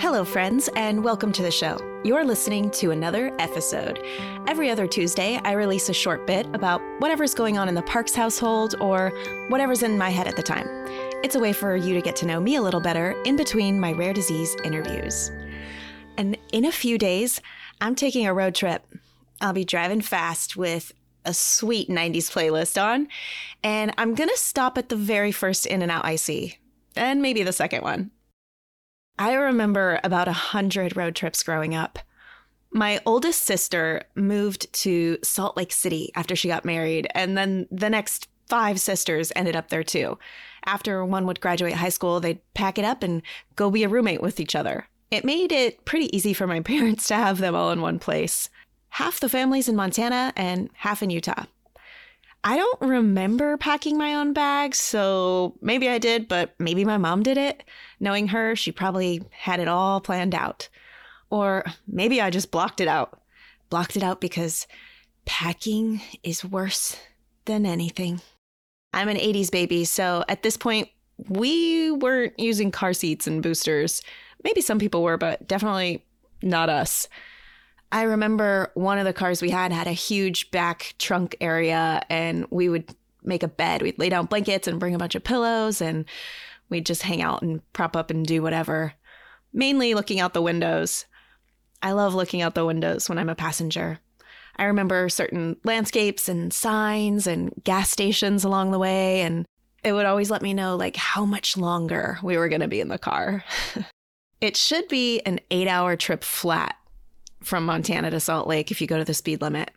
Hello, friends, and welcome to the show. You're listening to another episode. Every other Tuesday, I release a short bit about whatever's going on in the Parks household or whatever's in my head at the time. It's a way for you to get to know me a little better in between my rare disease interviews. And in a few days, I'm taking a road trip. I'll be driving fast with a sweet 90s playlist on, and I'm gonna stop at the very first In N Out I see, and maybe the second one. I remember about a hundred road trips growing up. My oldest sister moved to Salt Lake City after she got married, and then the next five sisters ended up there too. After one would graduate high school, they'd pack it up and go be a roommate with each other. It made it pretty easy for my parents to have them all in one place. Half the families in Montana and half in Utah. I don't remember packing my own bags, so maybe I did, but maybe my mom did it. Knowing her, she probably had it all planned out. Or maybe I just blocked it out. Blocked it out because packing is worse than anything. I'm an 80s baby, so at this point, we weren't using car seats and boosters. Maybe some people were, but definitely not us. I remember one of the cars we had had a huge back trunk area, and we would make a bed. We'd lay down blankets and bring a bunch of pillows, and we'd just hang out and prop up and do whatever. Mainly looking out the windows. I love looking out the windows when I'm a passenger. I remember certain landscapes and signs and gas stations along the way, and it would always let me know like how much longer we were going to be in the car. it should be an eight hour trip flat from Montana to Salt Lake if you go to the speed limit.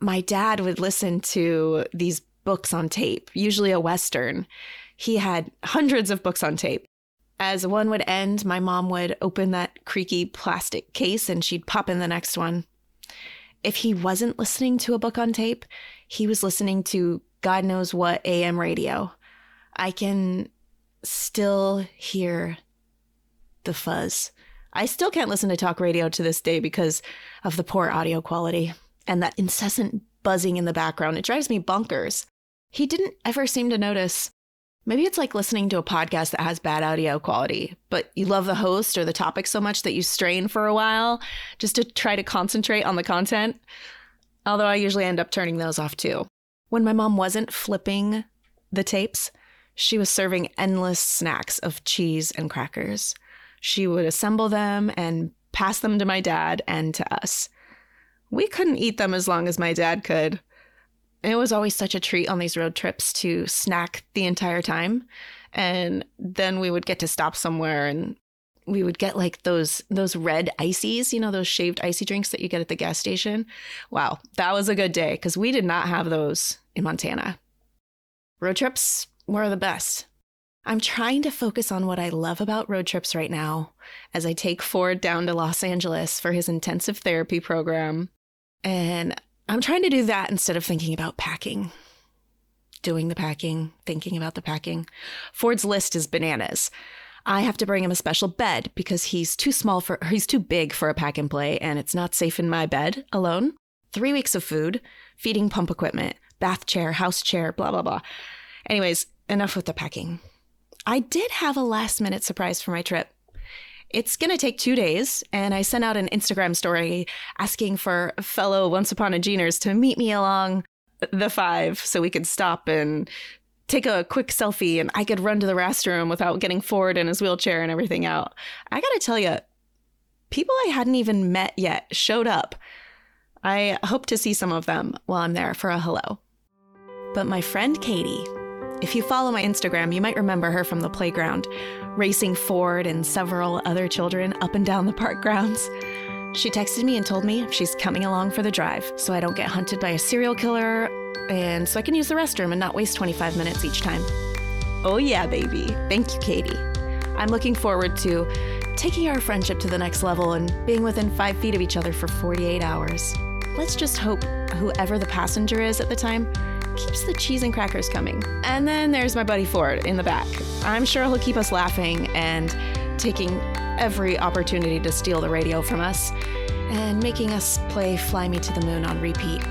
My dad would listen to these books on tape, usually a Western. He had hundreds of books on tape. As one would end, my mom would open that creaky plastic case and she'd pop in the next one. If he wasn't listening to a book on tape, he was listening to God knows what AM radio. I can still hear the fuzz. I still can't listen to talk radio to this day because of the poor audio quality and that incessant buzzing in the background. It drives me bonkers. He didn't ever seem to notice. Maybe it's like listening to a podcast that has bad audio quality, but you love the host or the topic so much that you strain for a while just to try to concentrate on the content. Although I usually end up turning those off too. When my mom wasn't flipping the tapes, she was serving endless snacks of cheese and crackers. She would assemble them and pass them to my dad and to us. We couldn't eat them as long as my dad could. It was always such a treat on these road trips to snack the entire time. And then we would get to stop somewhere and we would get like those those red ices, you know, those shaved icy drinks that you get at the gas station. Wow, that was a good day I'm trying to focus on what I love about road trips right now as I take Ford down to Los Angeles for his intensive therapy program. And I'm trying to do that instead of thinking about packing. Doing the packing, thinking about the packing. Ford's list is bananas. I have to bring him a special bed because he's too small for he's too big for a pack and play and it's not safe in my bed alone. 3 weeks of food, feeding pump equipment, bath chair, house chair, blah blah blah. Anyways, enough with the packing. I did have a last minute surprise for my trip. It's going to take two days, and I sent out an Instagram story asking for fellow Once Upon a Geners to meet me along the five so we could stop and take a quick selfie and I could run to the restroom without getting Ford in his wheelchair and everything out. I got to tell you, people I hadn't even met yet showed up. I hope to see some of them while I'm there for a hello. But my friend Katie, if you follow my Instagram, you might remember her from the playground, racing Ford and several other children up and down the park grounds. She texted me and told me she's coming along for the drive so I don't get hunted by a serial killer and so I can use the restroom and not waste 25 minutes each time. Oh, yeah, baby. Thank you, Katie. I'm looking forward to taking our friendship to the next level and being within five feet of each other for 48 hours. Let's just hope whoever the passenger is at the time keeps the cheese and crackers coming. And then there's my buddy Ford in the back. I'm sure he'll keep us laughing and taking every opportunity to steal the radio from us and making us play Fly Me to the Moon on repeat.